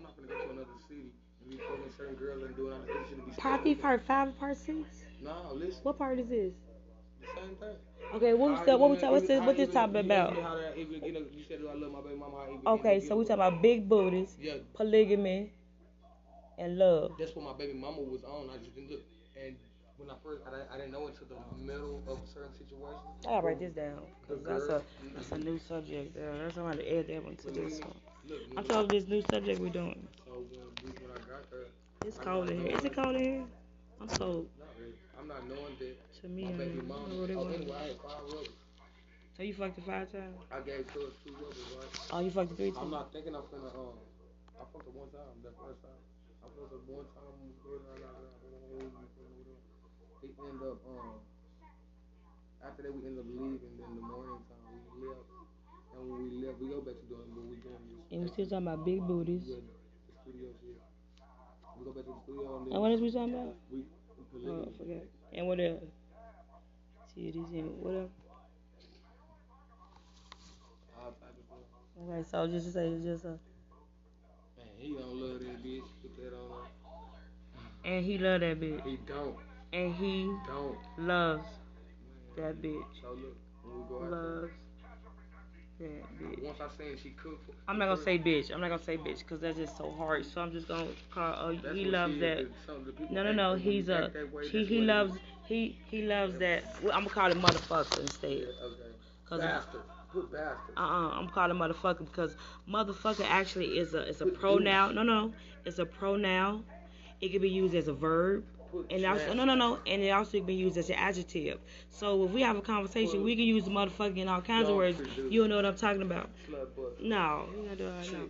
I'm not gonna go to another city and be fucking certain girls and doing all this shit. be Part five, part six. No, listen. What part is this? The same thing. Okay, what we talk, what we talk, what's this, what this topic about? me how that even get a- You said I love my baby mama. how even Okay, so we talking about big booties, Yeah, polygamy, and love. that's what my baby mama was on. I just didn't look. And when I first, I, I didn't know until the middle of a certain situation. I gotta write this down because that's a that's a new subject. There, that's why I had to add that one to this one. Look, I when- told this new subject we're doing. So when, when I got there, It's cold in here. Is it cold in here? I'm cold. not really. I'm not knowing that To me, my baby what it Oh, was. anyway, I had five rubbers. So you fucked it five times? I gave her two rubbers, right? Oh, you fucked it three times. I'm not thinking I'm finna, um, I fucked her one time, that first time. I fucked her one time, Ended up, um, after that we ended up leaving, then the morning time we left. And when we left, we go back to doing what we doing. Just, And we still talking about big booties. yeah, the studio shit. We go back to the studio and then And what else we talking about? we, we Oh, I polygamy. forgot. And what else? Titties and what else? All type of stuff. Okay, so just to say, it's just a. Man, he don't love that bitch. Put that on. And he love that bitch. He don't. And he Don't. loves that bitch. So look, when we go out there, Loves that bitch. once I seen she cooked for I'm not gonna say bitch. I'm not gonna say bitch because that's just so hard. So I'm just gonna call. Uh, That's he loves that. is, some of the people No, no, no. He's a. way, He he loves. He he loves that. Well, I'm gonna call him motherfucker Yeah, instead. okay. Cause Bastard. Put bastard. uh uh-uh, I'm calling motherfucker because motherfucker actually is a is a pronoun. No, no, it's a pronoun. It can be used as a verb. And also, no, no, no, and it also can be used as an adjective. So if we have a conversation, we can use the motherfucker in all kinds of words. produce. You'll know what I'm talking about. No, not doing that. No.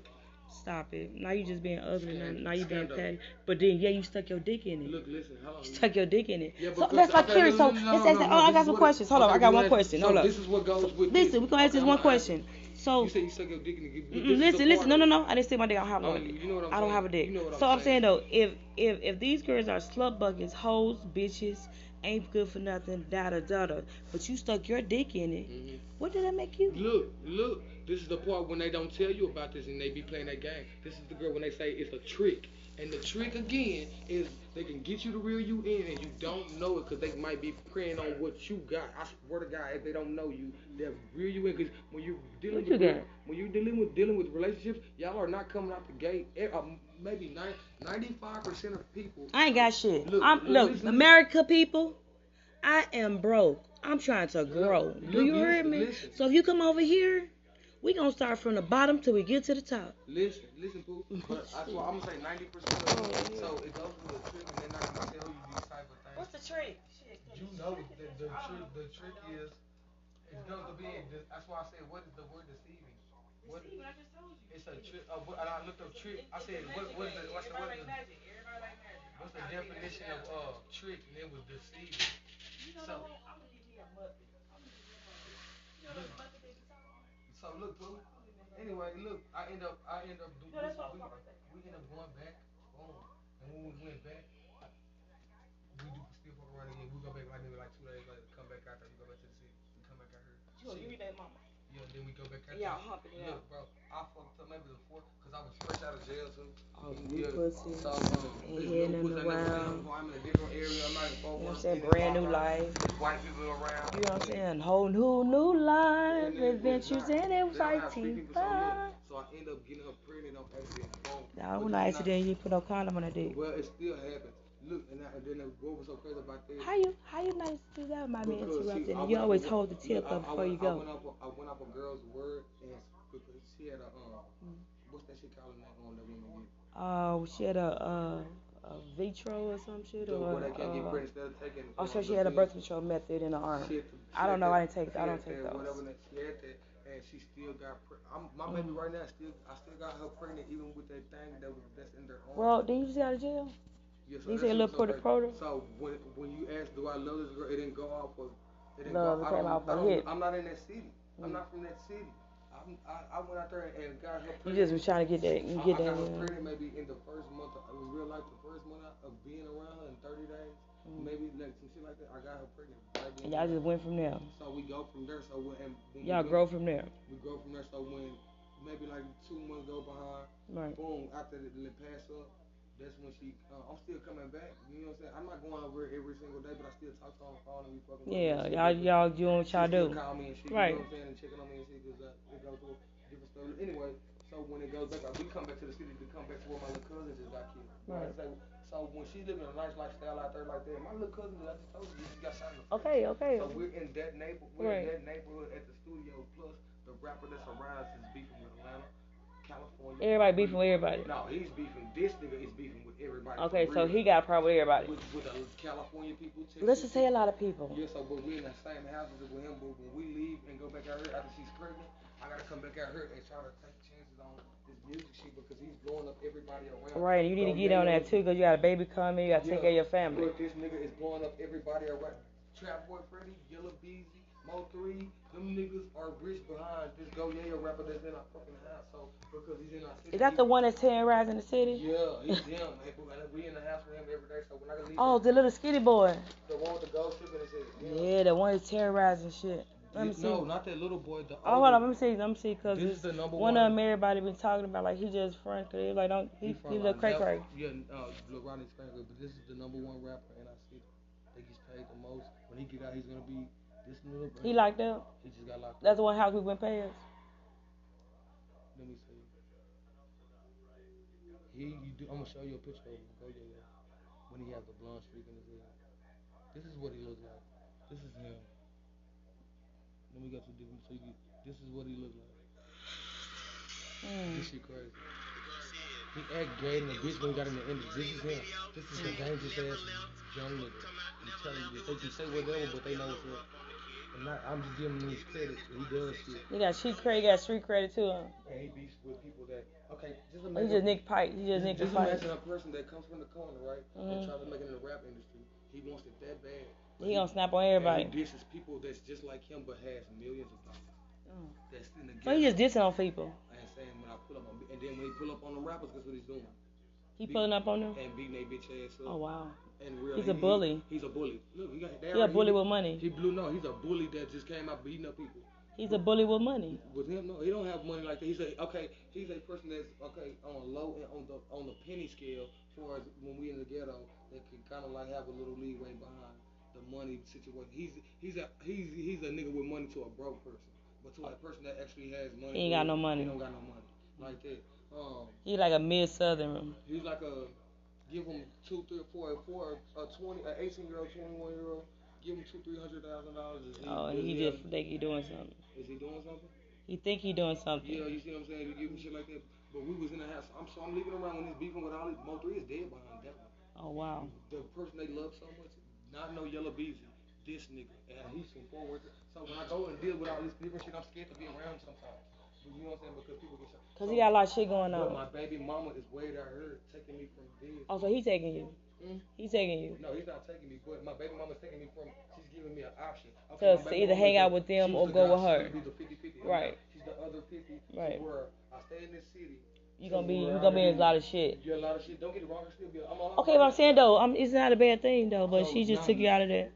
Stop it. Now you just being ugly. Now, now you being petty. But then, yeah, you stuck your dick in it. Look, listen, hold on. You stuck your dick in it. Yeah, so that's like curious. So, no, no, no, let's no, ask no, that. no, Oh, I got some questions. Hold on, I got one question. Hold up. This is what goes with Listen, we're gonna ask this one question. So, You said you suck your dick in the listen, listen. No, no, no. I didn't say my dick. I don't have Oh, one. you know I'm I don't have a dick. You know what I'm so I'm saying saying. though, if if if these girls are slut buckets, hoes, bitches, ain't good for nothing, da da da da, but you stuck your dick in it, Mhm. what did that make you? Look, look. This is the part when they don't tell you about this and they be playing that game. This is the girl when they say it's a trick. And the trick again is they can get you to reel you in and you don't know it because they might be preying on what you got. I swear to God, if they don't know you, they'll reel you in because when you're dealing What with you got? when you're dealing with dealing with relationships, y'all are not coming out the gate. Maybe 95 percent of people. I ain't got shit. Look, I'm look, look, listen. America people. I am broke. I'm trying to grow. Do look, you hear me? listen. So if you come over here, we gonna start from the bottom till we get to the top. Listen, listen, boo. But that's why I'm gonna say 90 percent of oh, them. So it goes with a trick and they're not gonna tell you these type of things. What's the trick? You know the, the, trick. The trick is it's going to be. Oh, oh, that's why I said, what is the word deceiving? What, it's a trick. Uh, and I looked up trick. I said, what, what is the what's the what is the, what's the definition of uh trick? And it was deceiving. So. Look, so look, boo. Anyway, look, I end up, I end up, do, we, we, we end up going back, boom, and when we went back, we do still fuck around again. We go back like maybe like two days later, come back out there, we go back to the city, we come back out here. Shit. Yeah, then we go back out Yeah, there. humping it Look, bro, I fucked up maybe the fourth, cause I was fresh out of jail too. Oh, Yeah, you pussy. So, um, Ain't this pussy I'm in a different area. I'm not in You know what I'm saying? Brand new life. White people around. You know what I'm saying? Whole new new life, adventures and not- have free exciting people, so look, fun. So I end up getting her pregnant on accident. Boom. Nah, But when then I accident, you put no condom on that dick. Well, it still happens. Look, and, I, then what was so crazy about that? How you how you nice to do that me Because, interrupting? You always hold the tip I- up I before went- you go. I went a, I went off a girl's word and because she had a um, Mm. what's that shit called that on that women get? Oh, she had a uh, a vitro or some shit, The- or can't uh, instead of taking. oh, so she had a birth control method in her arm. She had to- I don't know. I didn't take- she I don't take that, those. Whatever that she had that, and she still got. Pre- I'm, my Mm. baby right now still. I still got her pregnant even with that thing that was that's in their arm. Well, then you just got out of jail. Yeah, you that's say a little so porta crazy. So when when you ask, do I love this girl? It didn't go off of. It didn't Love, go. it came off a hit. I'm not in that city. Mm. I'm not from that city. I'm, I, I went out there and got her. Pregnant. You just was trying to get that, I, get I that. got her in. pregnant maybe in the first month. Of, in real life, the first month of being around her in 30 days, Mm. maybe like some shit like that. I got her pregnant. Right y'all just went from there. So we go from there. So when and when Y'all we grow from there. we grow from there. So when maybe like two months go behind. Right. Boom, after the, the pass up, that's when she. Uh, I'm still coming back. You know what I'm saying? I'm not going over every single day, but I still talk to her on the phone and we fucking. Yeah, y'all y'all doing what y'all she do. Call me and shit. Right. You know what I'm saying? And checking on me and shit because uh, it goes through different stuff. Anyway, so when it goes back, like, we come back to the city to come back to where my little cousin just got killed. Right. So, so when she living a nice lifestyle out there like that, my little cousin, I just told you, she got shot in the face. Okay, okay. So we're in that neighbor, we're Right. in that neighborhood at the studio. Plus the rapper that surrounds is beefing with Atlanta, California. Everybody beefing with everybody. No, he's beefing. This nigga is beefing with everybody. Okay, so real. he got a problem with everybody. with, with the California people. Texas Let's just say a lot of people. Yeah, so but we in the same houses with him. But when we leave and go back out here after she's pregnant, I gotta come back out here and try to take chances on this music shit because he's blowing up everybody around. Right, you need to get on that too, cause you got a baby coming. You got to take care of your family. Look, this nigga is blowing up everybody around. Trap Boy Freddy, Yella Beezy, Mo 3, them niggas are rich behind this Go Yeah rapper that's in our fucking house. Because he's in our city. Is that the one that's terrorizing the city? Yeah, he's him. We in the house with him every day. So when I leave, Oh, the little skinny boy. the one with the gold strip in his head. Yeah, the one that's terrorizing shit. Let me see. No, not that little boy. The Oh, hold on, let me see, let me see, cause This it's is the number one one. of them everybody been talking about, like he just front, cause like don't he, he uh, look cray cray. Yeah, uh, Lil Ronnie but this is the number one rapper in our city. I think he's paid the most. He get out, he's gonna be this little. He locked up. He just got locked That's up. the one house we went past. Let me see. He, you do, I'm gonna show you a picture of him. Go. When he has the blonde streak in his head. This is what he looks like. This is him. Let me go to different. So you, this is what he looks like. Mm. This shit crazy. He act gay in the bitch when he got in the end. This is him. This is a dangerous ass young nigga. I'm telling you, they can say whatever, but they know what's up. And not, I'm just giving him his credit. He does shit. He got street credit, he got street credit too. Huh? And he beats with people that. Okay, just He imagine. just Nick Pike. He just Nick just Pike. imagine a person that comes from the corner, right, Mhm. and tries to make it in the rap industry. He wants it that bad. but He gonna snap on and everybody. He disses people that's just like him, but has millions of dollars. Mm. That's in the So he just dissing on people. And saying when I pull up on, and then when he pull up on the rappers, guess what he's doing? He pulling up on them. And beating they bitch ass up. Oh wow. And real, He's he- a bully. He's a bully. Look, he got. they He a already- bully with money. He blew. No, he's a bully that just came out beating up people. He's a bully with money. With him, no, he don't have money like that. He's a okay. He's a person that's okay on a low and on the on the penny scale. For as when we in the ghetto, that can kind of like have a little leeway behind the money situation. He's he's a he's he's a nigga with money to a broke person, but to a person that actually has money. He ain't got no money. He don't got no money like that. Um, He like a mid southern. he's like a give him two, three, four, four, a twenty, a eighteen year old, twenty one year old. Give him two, three hundred thousand dollars. Oh, he he just think he doing something. is he doing something? He think he doing something. Yeah, you see what I'm saying? You give him shit like that. But we was in the house. I'm so I'm leaving around when he's beefing with all these. Mo three is dead behind that one. Oh wow. The person they love so much, not no Yella Beezy. This nigga, and he's Fort Worth. So when I go and deal with all this different shit, I'm scared to be around sometimes. But you know what I'm saying? Because people get shot. Cause So- he got a lot of shit going But on. my baby mama is way down here taking me from this. Oh, so he taking you. Mm. He taking you. No, he's not taking me, but my baby mama's taking me from. She's giving me an option. To my baby either hang out with them or the go guy- with her. She's the 50-50. Right. She's the other 50. Right. Where I stay in this city. You to gonna be you gonna be in a lot of shit. Yeah, a lot of shit. Don't get it wrong. Still be. I'm all Okay, but I'm saying though, I'm, it's not a bad thing though. But So, she just took you out of that.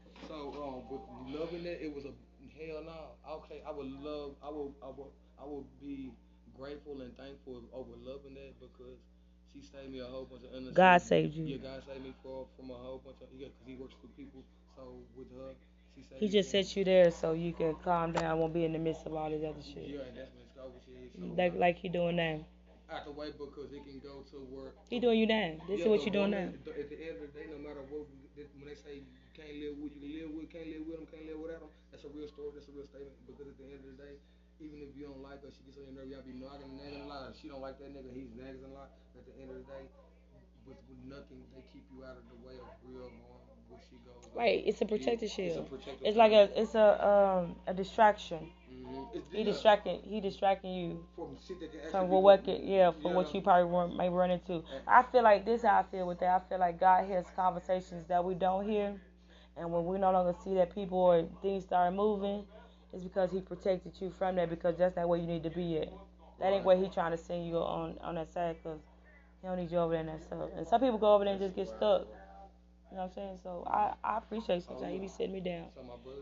With loving it, it was a hell no. Okay, I would love. I would, I will. I would be grateful and thankful over loving that because she saved me a whole bunch of innocent. God saved you. Yeah, God saved me for from a whole bunch of. Yeah, because He works with people. So with her, she saved He just set you there so you can calm down, won't be in the midst of all this other shit. Yeah, and that's when it's over. So Like like he doing now. out the way because it can go to work. He doing you now. This is what you doing now. At the end of the day, no matter what, when they say can't live with, you can live with, can't live with them, can't live without them. That's a real story. That's a real statement. Because at the end of the day, even if you don't like her, she gets on your nerve. Y'all be nagging and nagging a lot. She don't like that nigga. He's nagging a lot. At the end of the day, with, with nothing, they keep you out of the way of real harm. Where she goes. Right, it's a Yeah, protective It's a shield. protective It's like a it's a um a distraction. Mhm. He yeah, distracting he distracting you from shit that can from what done. could, yeah what you probably run, may run into. I feel like this how I feel with that. I feel like God hears conversations that we don't hear, and when we no longer see that people or things start moving, it's because he protected you from that because that's not where you need to be at. That ain't where he trying to send you on on that side because he don't need you over there and that stuff. And some people go over there and just get stuck. You know what I'm saying? So I, I appreciate sometimes he be sitting me down.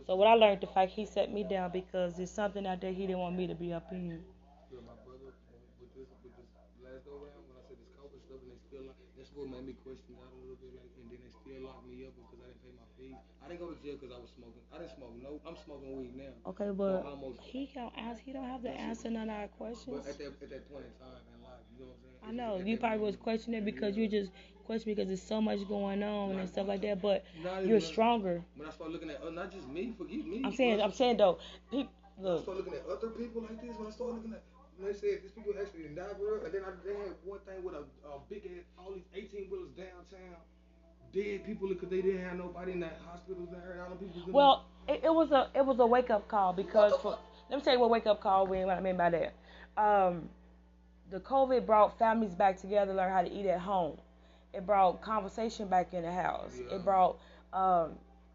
So what I learned the fact he set me down because there's something out there he didn't want me to be up in. What made me question God a little bit, like, and then they still me up I didn't go to jail because I was smoking. I didn't smoke. No, I'm smoking weed now. Okay, but almost, he don't ask. He don't have to answer none of our questions. But at that, at that point in time in life, you know what I'm saying? I know you probably was questioning because you just question because there's so much going on and stuff like that. But you're stronger. When I start looking at uh, not just me, forget me. I'm saying, I'm saying though, people. Look. I start looking at other people like this. When I start looking at when they said these people actually in die, and then I, they had one thing with a, a big ass, all these 18 wheelers downtown, dead people because they didn't have nobody in that hospitals there. All the people. Well, it, it, was a it was a wake up call because for, let me tell you what wake up call mean. What I mean by that. Um, the COVID brought families back together, learn how to eat at home. It brought conversation back in the house. Yeah. It brought um,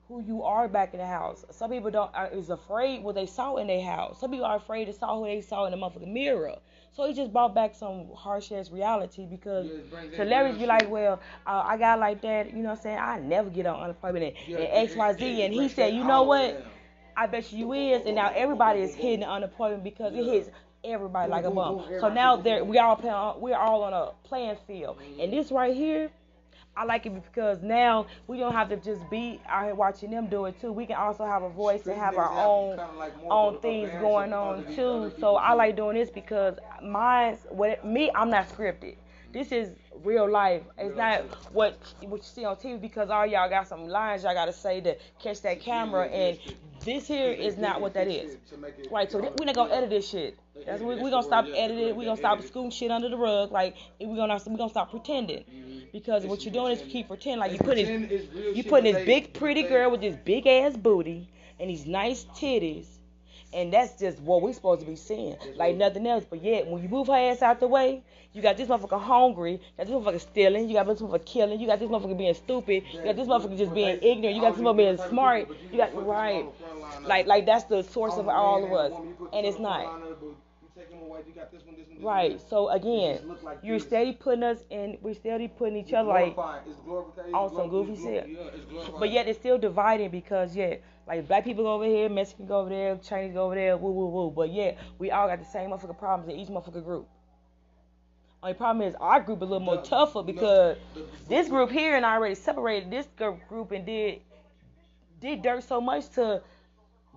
who you are back in the house. Some people don't are, is afraid what they saw in their house. Some people are afraid to saw who they saw in the motherfucking mirror. So he just brought back some harsh ass reality because celebrities be like, well, uh, I got like that, you know what I'm saying? I never get on unemployment and, and X, Y, Z. And he said, you know what? I bet you is. And now everybody is hitting unemployment because yeah. it hits everybody like a bum. So now they're we all playing, we're all on a playing field. And this right here I like it because now we don't have to just be out here watching them do it too. We can also have a voice and have our own own things going on too. So I like doing this because mine's what me I'm not scripted. This is real life. It's not what what you see on TV because all y'all got some lines y'all gotta say to catch that camera and this here is not what that is. Right, so we're not gonna edit this shit. That's we we gonna stop editing. We gonna stop scooting shit under the rug. Like we gonna we gonna stop pretending because what you're doing is keep pretending like you put his you putting this big pretty girl with this big ass booty and these nice titties. And that's just what we supposed to be seeing, like nothing else. But yet, when you move her ass out the way, you got this motherfucker hungry, you got this motherfucker stealing, you got this motherfucker killing, you got this motherfucker being stupid, you got this motherfucker just being ignorant, you got this motherfucker being smart, you got right, like like that's the source of all of us, and it's not. Right. So again, like you're this. steady putting us in. We're steady putting each other like on some goofy shit. Yeah, but yet it's still dividing because yet like black people go over here, Mexican go over there, Chinese go over there, woo woo woo. But yet we all got the same motherfucking problems in each motherfucking group. Only problem is our group a little more tougher because this group here and I already separated this group and did did dirt so much to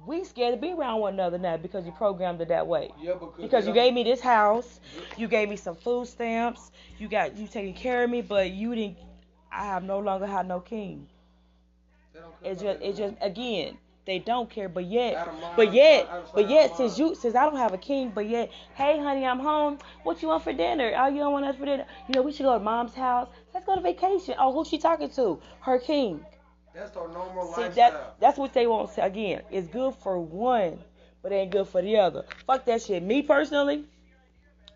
we scared to be around one another now because you programmed it that way. Yeah, because, because you gave me this house, you gave me some food stamps, you got you taking care of me, but you didn't. I have no longer had no king. It's just it just again they don't care, but yet, but yet, but yet, since you since I don't have a king, but yet, hey honey, I'm home. What you want for dinner? Oh, you don't want us for dinner? You know we should go to mom's house. Let's go to vacation. Oh, who's she talking to? Her king. That's their normal See, lifestyle. That, that's what they want to say. Again, it's good for one, but it ain't good for the other. Fuck that shit. Me personally,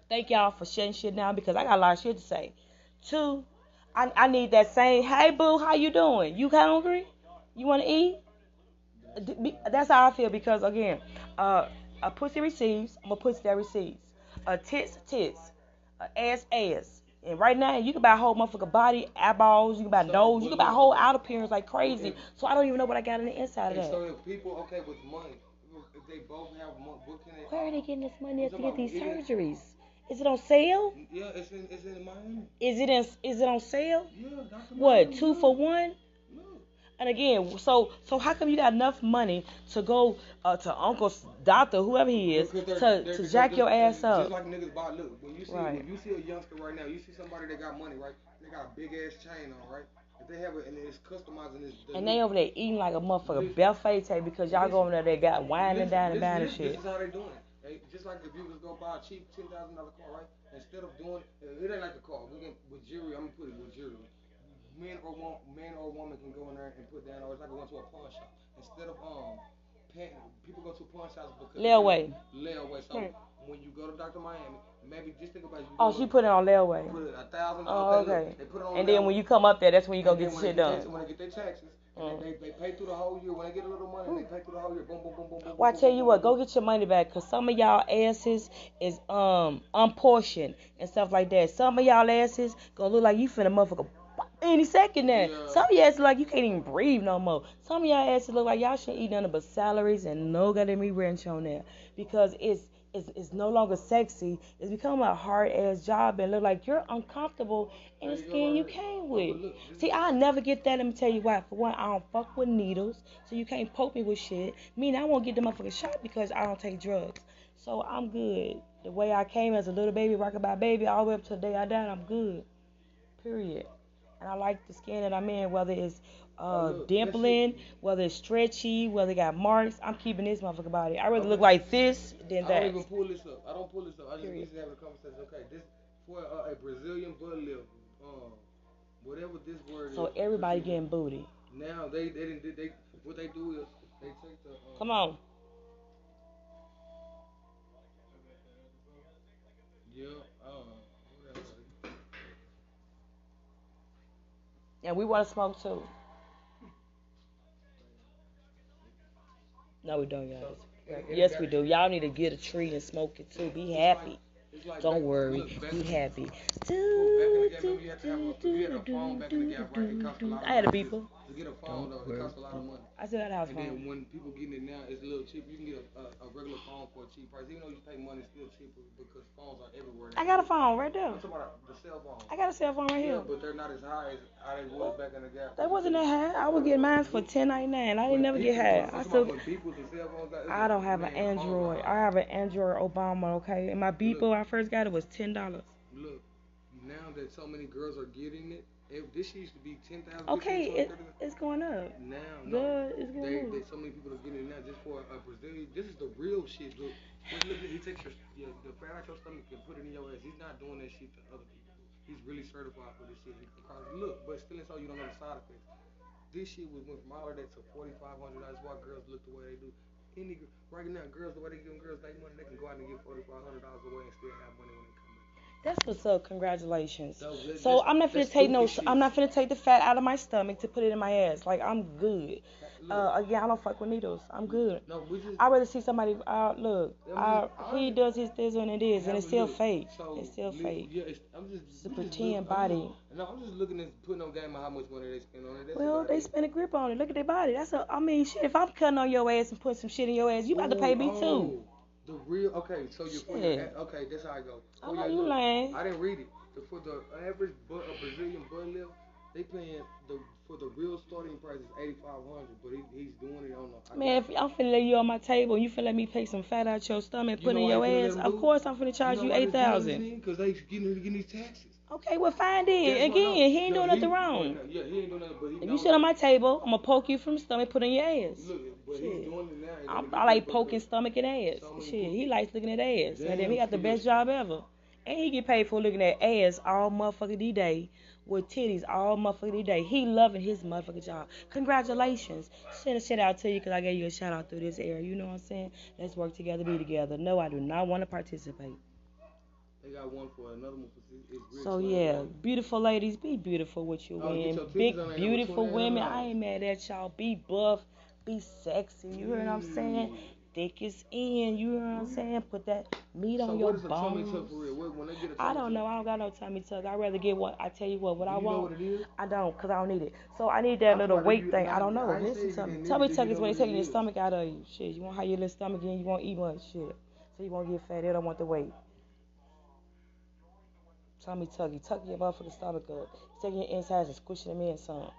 thank y'all for shutting shit down because I got a lot of shit to say. Two, I, I need that same, hey boo, how you doing? You hungry? You want to eat? That's how I feel because again, uh, a pussy receives, I'm a pussy that receives. A tits, tits. A ass, ass. And right now, you can buy a whole motherfucker body, eyeballs, you can buy so, nose, you can buy a whole out appearance like crazy. So I don't even know what I got on the inside of that. So if people, okay, with money, if they both have money, what can they? Where are they getting this money to get these surgeries? Is it on sale? Yeah, it's in, it's in Miami. Is it in, is it on sale? Yeah, doctor. What, two for one? And again, so so how come you got enough money to go uh, to Uncle's doctor, whoever he is, to, they're, to jack your ass up? Just like niggas buy. Look, when you see right. when you see a youngster right now, you see somebody that got money, right? They got a big ass chain on, right? If they have it and it's customized and it's and they over there eating like a motherfucker buffet because y'all go over there, they got wine and down and down and shit. This is how they doing it. They, just like if you was gonna buy a cheap ten thousand dollar car, right? Instead of doing it ain't like a car. We can with jewelry. I'm gonna put it with jewelry man or woman, man or woman can go in there and put down, or it's like going to a pawn shop. Instead of um, paying, people go to pawn shops because layaway. Layaway. So hmm. when you go to Dr. Miami, maybe just think about it. oh, she put it on layaway. Put it a thousand. Oh, okay. Look, and then when you come up there, that's when you go get the shit done. when they get their taxes. Mm. They, they pay through the whole year. When they get a little money, they pay through the whole year. Boom, boom, boom, boom, boom. Well, I tell you what, go get your money back, cause some of y'all asses is um unportioned and stuff like that. Some of y'all asses gonna look like you finna motherfucker any second now. Yeah. Some of y'all look like you can't even breathe no more. Some of y'all asses look like y'all shouldn't eat nothing but salaries and no goddamn ranch on there because it's it's, it's no longer sexy. It's become a hard ass job and look like you're uncomfortable in the skin you came with. See, I never get that. Let me tell you why. For one, I don't fuck with needles, so you can't poke me with shit. Meaning I won't get the motherfucking shot because I don't take drugs. So I'm good. The way I came as a little baby, rocking my baby, all the way up to the day I died, I'm good. Period. And I like the skin that I'm in, whether it's uh, look, dimpling, whether it's stretchy, whether it got marks. I'm keeping this motherfucker body. I rather okay. look like this than that. I don't even pull this up. I don't pull this up. I just Period. have a conversation. Okay, this for uh, a Brazilian butt lift, um, whatever this word so is. So everybody getting booty. Now they they didn't they, they what they do is they take the. Um, Come on. And we want to smoke too. No, we don't, y'all. Yes, we do. Y'all need to get a tree and smoke it too. Be happy. Don't worry. Be happy. I had a beeper. To get a phone, though, it costs a lot of money. I still got a house and phone. And then when people getting it now, it's a little cheap. You can get a, a, a, regular phone for a cheap price. Even though you pay money, it's still cheaper because phones are everywhere. Now. I got a phone right there. I'm talking about the cell phone. I got a cell phone right yeah, here. but they're not as high as how they was back in the gap. They wasn't that high. I was getting mine for ten ninety nine. I didn't never get high. I still. I don't have an Android. I have an Android Obama. Okay, and my Beeper I first got it was ten dollars. Look, now that so many girls are getting it it, this used to be ten thousand. Okay, it, it's going up. Now, no, it's going they, up. They, so many people are getting it now just for a Brazilian. This is the real shit. Look, look he takes your, your the fat out your stomach and put it in your ass. He's not doing that shit to other people. He's really certified for this shit. Because look, but still, it's all you don't know the side effects. This shit was went from all of that to forty five hundred. That's why girls look the way they do. Any right now, girls the way they giving girls that money, they can go out and get forty five hundred dollars away and still have money when it come. That's what's up. Congratulations. So, so I'm not gonna take no. I'm not gonna take the fat out of my stomach to put it in my ass. Like I'm good. Uh, again, I don't fuck with needles. I'm good. No, we just, I'd rather see somebody. Uh, look, I, he does his this and it is, and it's still look, fake. So it's still fake. Yeah, it's, I'm just. It's a pretend body. No, I'm just looking at putting on game on how much money they spend on it. That's well, they spend a grip on it. Look at their body. That's a. I mean, shit. If I'm cutting on your ass and putting some shit in your ass, you about to pay me oh. too. The real okay, so you your, okay, that's how I go. Oh, you lying? I didn't read it. The, for the average butt, a Brazilian butt lift, they paying the for the real starting price is eighty five hundred, but he, he's doing it on the. Man, if I'm finna lay you on my table, you finna let me take some fat out your stomach, put in your ass. Of course, I'm finna charge you, know you eight thousand. Because they getting getting these taxes. Okay, well, find it. Again, he ain't no, doing nothing wrong. Yeah, he ain't doing nothing, but he If you sit on my table, I'm gonna poke you from the stomach, put in your ass. Look, but Shit. he's doing it now. I, I like poking stomach and ass. So Shit, he likes looking at ass. Damn, and then he got the best job ever. And he get paid for looking at ass all motherfucking day with titties all motherfucking day. He loving his motherfucking job. Congratulations. Send a shit out to you because I gave you a shout out through this era. You know what I'm saying? Let's work together, be together. No, I do not want to participate. They got one for another one. For, so yeah, beautiful ladies, be beautiful with your oh, women. Big beautiful women. I ain't mad at y'all. Be buff, be sexy. You hear what I'm saying? Thick is in. You hear what I'm saying? Put that meat so on your bones. I don't know. I don't got no tummy tuck. I'd rather get what I tell you what. What I want. What I don't, cause I don't need it. So I need that little weight thing. I don't know. Listen to me. Tummy tuck is when they taking your stomach out of you. Shit, you want have your little stomach in. You won't eat much. Shit. So you won't get fat. They don't want the weight. Tummy tuck. You tuck your motherfucking stomach up. taking your insides and squishing them in some.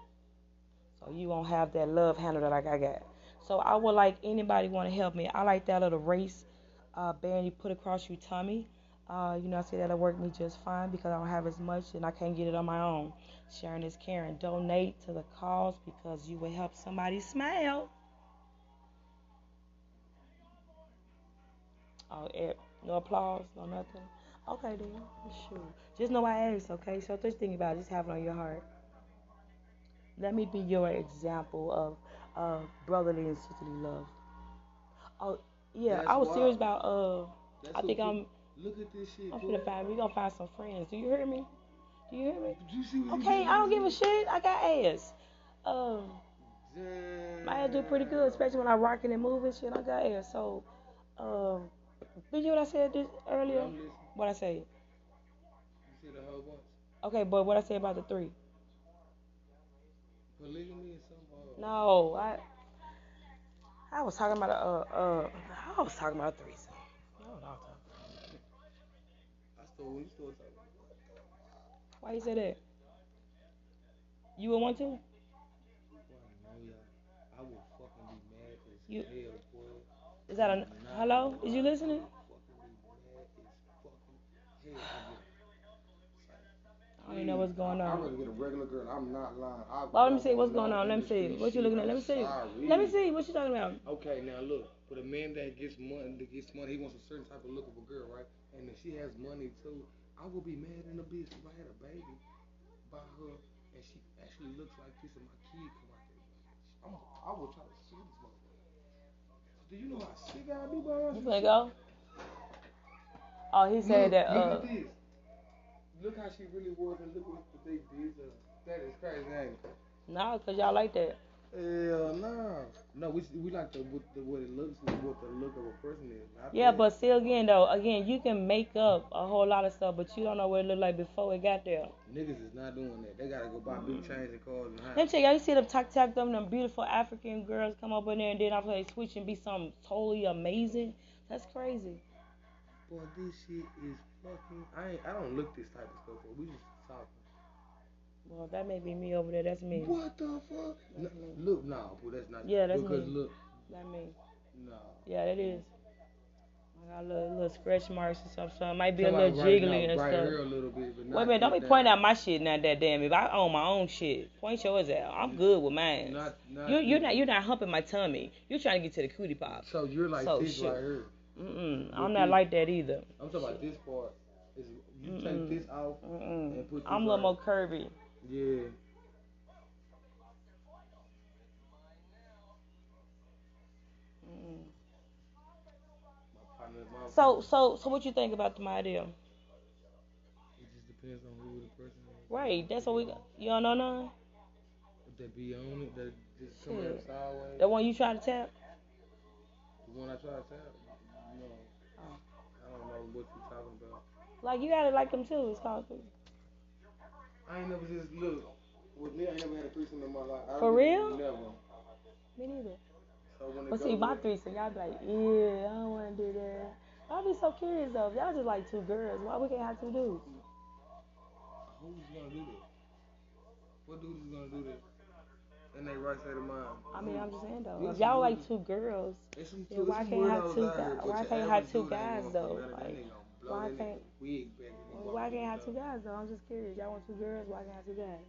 So you won't have that love handle like I got. So I would like anybody want to help me. I like that little race uh, band you put across your tummy. Uh, you know, I say that'll work me just fine because I don't have as much and I can't get it on my own. Sharing is caring. Donate to the cause because you will help somebody smile. Oh, no applause, no nothing. Okay, then. Sure. Just know I asked, okay? So just think about it. Just have it on your heart. Let me be your example of uh, brotherly and sisterly love. Oh yeah, That's I was wild. serious about uh. That's I think I'm. Look at this shit. I'm gonna find. We gonna find some friends. Do you hear me? Do you hear me? You okay, I don't give a shit. I got ass. Um, my ass do pretty good, especially when I rocking and moving shit. I got ass. So, um, did you what I said this earlier? What I say? You said a whole bunch. Okay, but what I say about the three? Polygamy no, I I was talking about a uh, uh I was talking about a threesome. No, no, So when you start talking. Why you say that? You would want to? Boy, I y'all. Would fucking be mad as You- hell, boy. Is that a hello? Is you listening? Fucking be mad as fucking hell. I get- don't even know what's going on. I'd rather get a regular girl. I'm not lying. I, Well, let me see what's going on. Let me see. What you shit. looking at? Let me see. Let me see. What you talking about? Okay, now look, for a man that gets money, that gets money, he wants a certain type of look of a girl, right? And if she has money too, I would be mad in a bitch if I had a baby by her and she actually looks like this and my kid come out there. I'm, I would try to sue this motherfucker. Do you know how sick I'd be by her? You finna go? Oh, he said look, that. Look Uh, at this. Look how she really was and look what they did to. That is crazy, ain't it? no, cause y'all like that. Hell no. No, we we like the what the what it looks like, what the look of a person is. not Yeah, that. but still, again though, again, you can make up a whole lot of stuff, but you don't know what it looked like before it got there. niggas is not doing that. They gotta go buy big chains and cars and Let me tell y'all, you see them talk talk them, them beautiful African girls come up in there and then after they switch and be something totally amazing. That's crazy. Boy, this shit is fucking. I ain't. I don't look this type of stuff. For. We just talking. Well, that may be me over there. That's me. What the fuck? No, look, no, boy, that's not. Yeah, that's because me. look, That me. no. Yeah, that is. I got a little, little scratch marks or something. So it might be a little right jiggly now, and right stuff. here a little bit, but Wait a minute, don't be pointing out my shit not that damn. If I own my own shit, point yours out. I'm good with mine. Not, not You you're not you're not humping my tummy. You're trying to get to the cootie pop. So you're like So this shit. right here. Mm-mm. I'm not this. like that either. I'm talking about this part. Is you Mm-mm. take this off Mm-mm. and put this I'm a little more curvy. Yeah. So so so what you think about my idea? It just depends on who the person is. Right, that's what we got. You don't know none? If they be on it, that just come Shit. sideways. The one you try to tap? The one I try to tap. No. I don't know what you talking about. Like you gotta like them too. It's called I ain't never just look. With me, I ain't never had a threesome in my life. I For really- real? Never. me neither. So But see, my threesome, y'all be like, yeah, I don't wanna do that. I'll be so curious though. If y'all just like two girls, why we can't have two dudes? Who's gonna do that? What dude is gonna do that? In their right state of mind. I mean, I'm just saying though. If y'all like two girls, Yeah, why can't have two guys? Why can't have two guys, though? fuck that. That Like, nigga gonna blow why can't- nigga wig back when he well, walk why can't have two guys though? I'm just curious. Y'all want two girls? Why can't have two guys?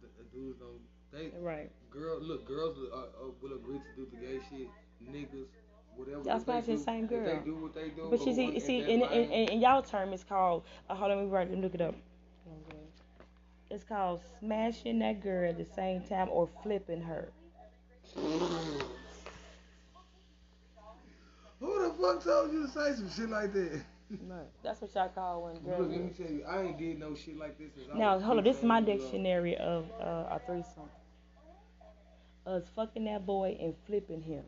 The, the dudes don't. They Right. girl look girls uh, uh, will agree to do the gay shit. Niggas, whatever. Y'all if smashing the same girl. they do what they do. But you see, see, in, in, in, y'all term, it's called. Uh, hold on, let me write it. Look it up. It's called smashing that girl at the same time or flipping her. Who the fuck told you to say some shit like that? Right. That's what y'all call when Look, let me tell you, I ain't did no shit like this. Now, hold on. This is my 15 years dictionary of uh, a threesome. Us fucking that boy and flipping him.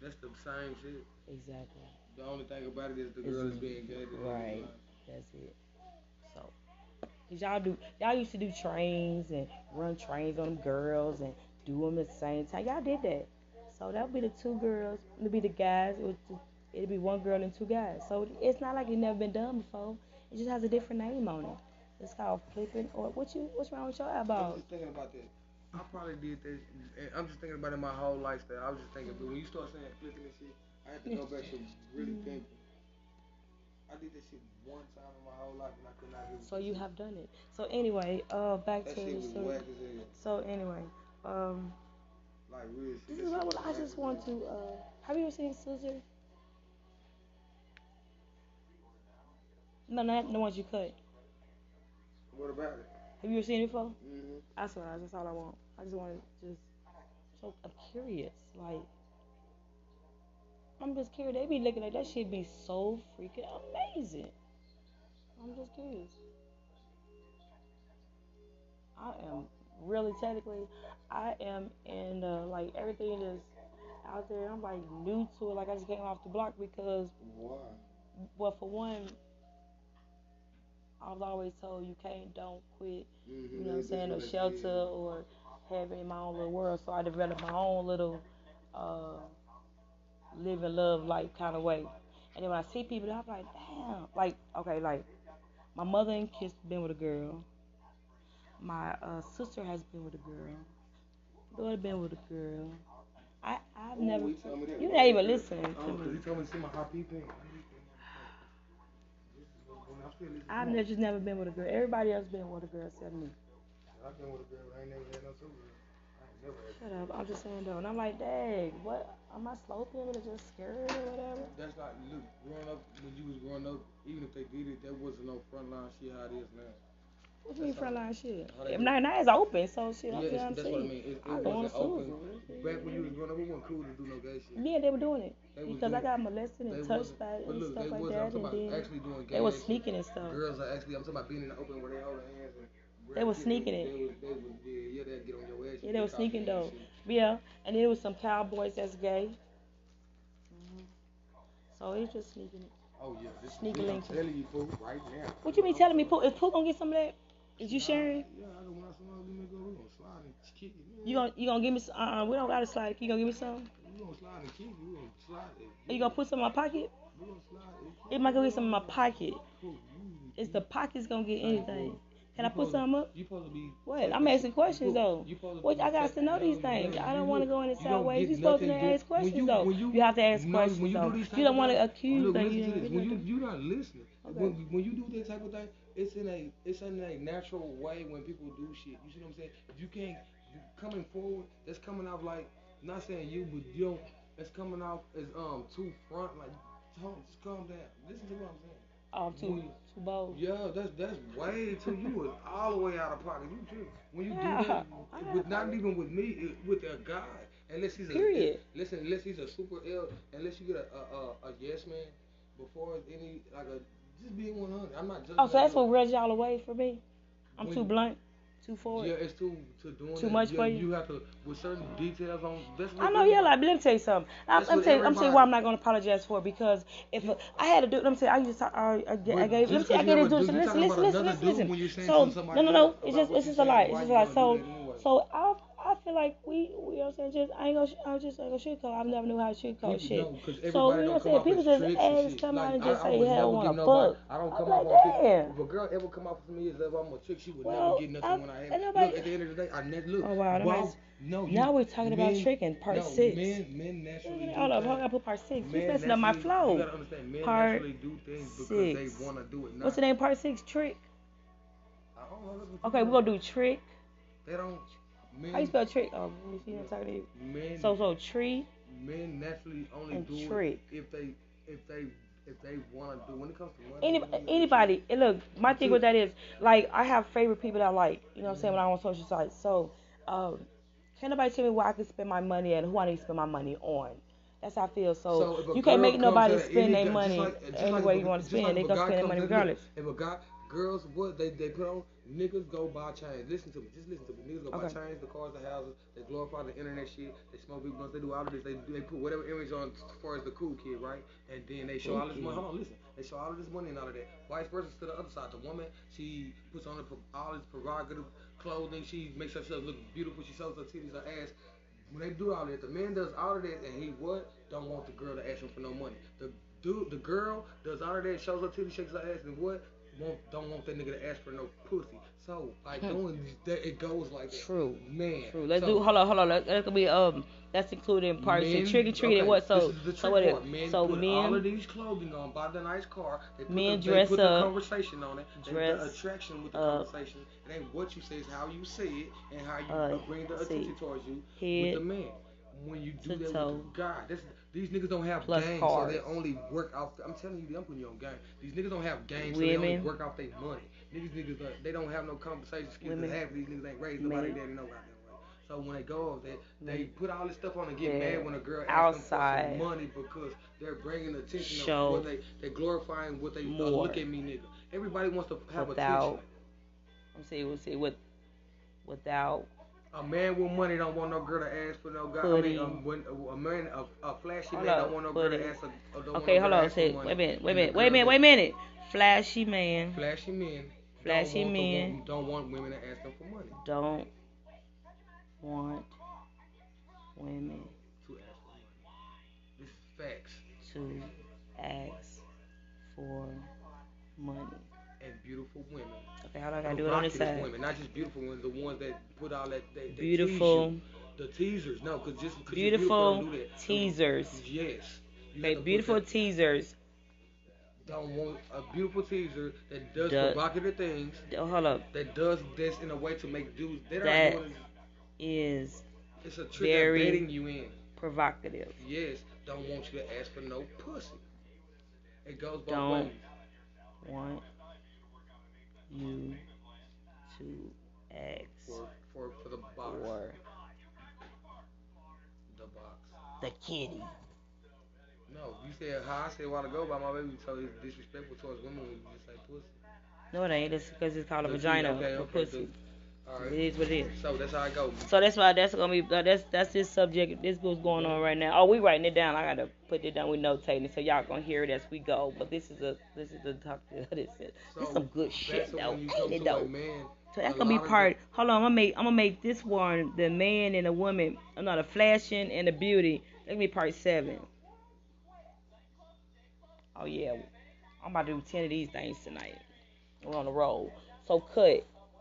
That's the same shit. Exactly. The only thing about it is the girl is being gay. right. That's it. So, cause y'all do, y'all used to do trains and run trains on them girls and do them at the same time. Y'all did that. So that'll be the two girls. It'll be the guys. It'll, it'll be one girl and two guys. So it's not like it never been done before. It just has a different name on it. It's called flipping or what you? What's wrong with your eyeball? I'm just thinking about that. I probably did that. I'm just thinking about it my whole lifestyle. I was just thinking, but when you start saying flipping and shit, I had to go back to really thinking. I did that shit one time in my whole life and I could not do it. So you have done it. So anyway, uh, back That to shit the story. whack as hell. So anyway, um. Like real shit. This is what I just want to. Uh, have you ever seen Scissor? No, not the ones you cut. What about it? Have you ever seen it before? Mm-hmm. That's what. I, that's all I want. I just want to just. So I'm curious. Like, I'm just curious. They be looking like that shit be so freaking amazing. I'm just curious. I am really technically, I am in uh, like everything that's out there. I'm like new to it. Like I just came off the block because Why? well, for one, I was always told you can't, don't quit. Mm-hmm. You know what I'm saying? Or shelter or in my own little world. So I developed my own little uh, live and love life kind of way. And then when I see people, I'm like, damn. Like, okay, like my mother and kids been with a girl. My uh, sister has been with a girl. Daughter been with a girl. I I've Ooh, never. he told me that. You not even listening Oh, to me. he told me to see my RP thing. I'm still listening. I've never, just never been with a girl. Everybody else been with a girl except me. I've been with a girl, I ain't never had no two Shut up. I'm just saying though. And I'm like, dang, what? Am I slow people that just scared or whatever? That's like look. Growing up, when you was growing up, even if they did it, that wasn't no frontline shit how it is now. What do you mean frontline shit? If do- now, now it's open, so shit. I'm Yeah, yeah, that's what I mean. It, it I wasn't open. Back when you was growing up, it wasn't cool to do no gay shit. Yeah, they were doing it They because I got molested and touched by it and look, stuff like that, I'm and then doing they was shit. sneaking and stuff. Girls are actually. I'm talking about being in the open where they hold their hands and. They was sneaking it. They was, they was, yeah, yeah, they'd get on your ass. Yeah, they was sneaking though. Yeah, and there was some cowboys that's gay. hmm So it's just sneaking it. Oh yeah, this Sneaky is I'm link. telling you, fool, right now. What you mean telling me? Pooh, is Pooh gonna get some of that? Is you sharing? Yeah, I don't want some ugly nigga. We gonna slide and kick it. man. You gonna you gonna give me? some? Uh, uh we don't gotta slide. You gonna give me some? We gonna slide and kick it. We gonna slide it. Are you gonna put some in my pocket? We gonna slide it. It might go get some in my pocket. Is the pockets gonna get anything? Can I put some up? You supposed to be. What? I'm asking questions though. You What I got to know these things. I don't want to go in you the don't sideways. You're supposed to ask questions you- though. you- You have to ask No, questions when you though. do these You don't want to accuse Look, them. listen You to don't this. When you you not listening. Okay. When, when you do that type of thing, it's in a it's in a natural way when people do shit. You see what I'm saying? You can't you coming forward. That's coming out like not saying you, but you don't. That's coming out as um too front. Like hold, just calm down. Listen to what I'm saying. I'm too too bold. Yeah, that's that's way too. You was all the way out of pocket. You too. When you Yeah, do that, I- with not even with me, it, with a guy, unless he's a listen, unless he's a super L, unless you get a a, a, a yes man before any like a just being 100. I'm not just. Oh, so that's what rubs y'all away for me. I'm When too blunt, too forward. Yeah, it's too to doing Too that. much yeah, for you? You have to with certain details on. That's I know, yeah, like, but let me tell you something. I'm, That's I'm what tell you, I'm tell you why I'm not gonna apologize for it because if I had to do, let me tell you, I used to, I, I, I gave, let me just tell you, I gave you this dude, have a dude, listen, you listen, listen, listen, listen. saying So, no, no, no, it's just, it's just a saying, lie. It's just a lie. So, do that anyway? so I feel like we, we, you know what I'm saying, just, I ain't gonna, I just ain't gonna sugarcoat. I never knew how to sugarcoat shit. So, you know what I'm don't come saying? People just ask, come out and just I- I say, hell, never wanna fuck. I don't I'm come like, off on people. damn. If a girl ever come off to me as if I'm a chick, she would Well, never get nothing I'm- when I nobody- Look, at the end of the day, I never look. Oh, wow, no, you, Now we're talking about tricking, part no, six. Men, men naturally. do Hold up, hold up, I put part six. You Men messing up my flow. You gotta understand, men Part naturally do things because six. they wanna do it. Not, What's the name? Part six, trick. I Okay, we're gonna do trick. They don't. Men, How you spell trick? Oh, let me see. I'm talking to you. men, So, so tree. men naturally only do trick. it if they, if they, if they wanna do. When it comes to money, Any, they it. anybody. Look, my thing with that is like I have favorite people that I like. You know what I'm saying when I'm on social sites. So, um, can't nobody tell me where I can spend my money and who I need to spend my money on. That's how I feel. So, So you can't make nobody spend their money like- any like way you want to spend. like they gonna spend their money regardless. If a guy, girls, what they they put on, niggas go buy chains. Listen to me, just listen to me. Niggas go buy chains, the cars, the houses. They glorify the internet shit. They smoke big blunts. They do all of this. They they put whatever image on as far as the cool kid, right? And then they show all this money. Hold on, listen. They show all of this money and all of that. Vice versa to the other side. The woman, she puts on all this provocative clothing. She makes herself look beautiful. She shows her titties, her ass. When they do all that, the man does all of that, and he what? Don't want the girl to ask him for no money. The dude, the girl does all of that, shows her titties, shakes her ass, and what? Won't, don't want that nigga to ask for no pussy. So like doing that, it goes like that. True. man. True. Let's so, do. Hold on, hold on. Let, that could be um. That's included in part men- six. Trick or treat okay, and what? So this is the so what part. Men So put all of men. these clothing on, buy the nice car. They put Men the, dress they put up, the conversation on it. Dress the attraction with the up. conversation. It ain't what you say, it's how you say it and how you Uh, bring the see. attention towards you Head with the man. When you do to that toe. with guy, this, these niggas don't have Plus game, cars. so they only work off. I'm telling you, I'm putting you on game. These niggas don't have game, so they only work off their money. Niggas, niggas, uh, they don't have no conversation skills. Half of these niggas ain't raised nobody daddy no goddamn way. So when they go off, they they put all this stuff on and get Yeah. mad when a girl asks them for Outside. some money because they're bringing attention Show. of what they they glorifying what they uh, More. look at me nigga. Everybody wants to have Without- attention. I'm saying we'll see with without A man with money don't want no girl to ask for no guy. I mean, when a man a, a flashy Hold man up, don't want no girl to ask. A, don't Okay, hold on. Say, wait a minute, wait a minute, wait a minute, wait a minute. Flashy man Flashy men. Flashy don't the men. wo- don't want women to ask them for money. don't want women To ask for money. This is Facts. To ask for money. And beautiful women. Okay, how do I gotta do it on this side? women, not just beautiful ones, the ones that put all that. They, they beautiful. The teasers, no, cause just cause beautiful, beautiful teasers. Yes. Okay, beautiful teasers. Don't want a beautiful teaser that does the, provocative things. hold up. That does this in a way to make dudes. They that is. It's a trick very baiting you in. Provocative. Yes. Don't want you to ask for no pussy. It goes both don't ways. want you to ask for for, for the box. For the box. The kitty. No, you said how I said a while ago about my baby, so it's disrespectful towards women when you just say pussy. No, it ain't. It's because it's called a vagina okay, okay, pussy. Right. It is what it is. So that's how I go. So that's why that's gonna be uh, that's that's this subject. This what's going on right now. Oh, we writing it down. I gotta put it down. We notating so y'all gonna hear it as we go. But this is a this is the talk. This is so this some good shit though. Ain't it though? Man, so that's gonna be part. Hold on, I'm gonna make I'm gonna make this one the man and the woman. I'm not a flashing and the beauty. Let me part seven. Oh yeah, I'm about to do ten of these things tonight. We're on the roll. So cut.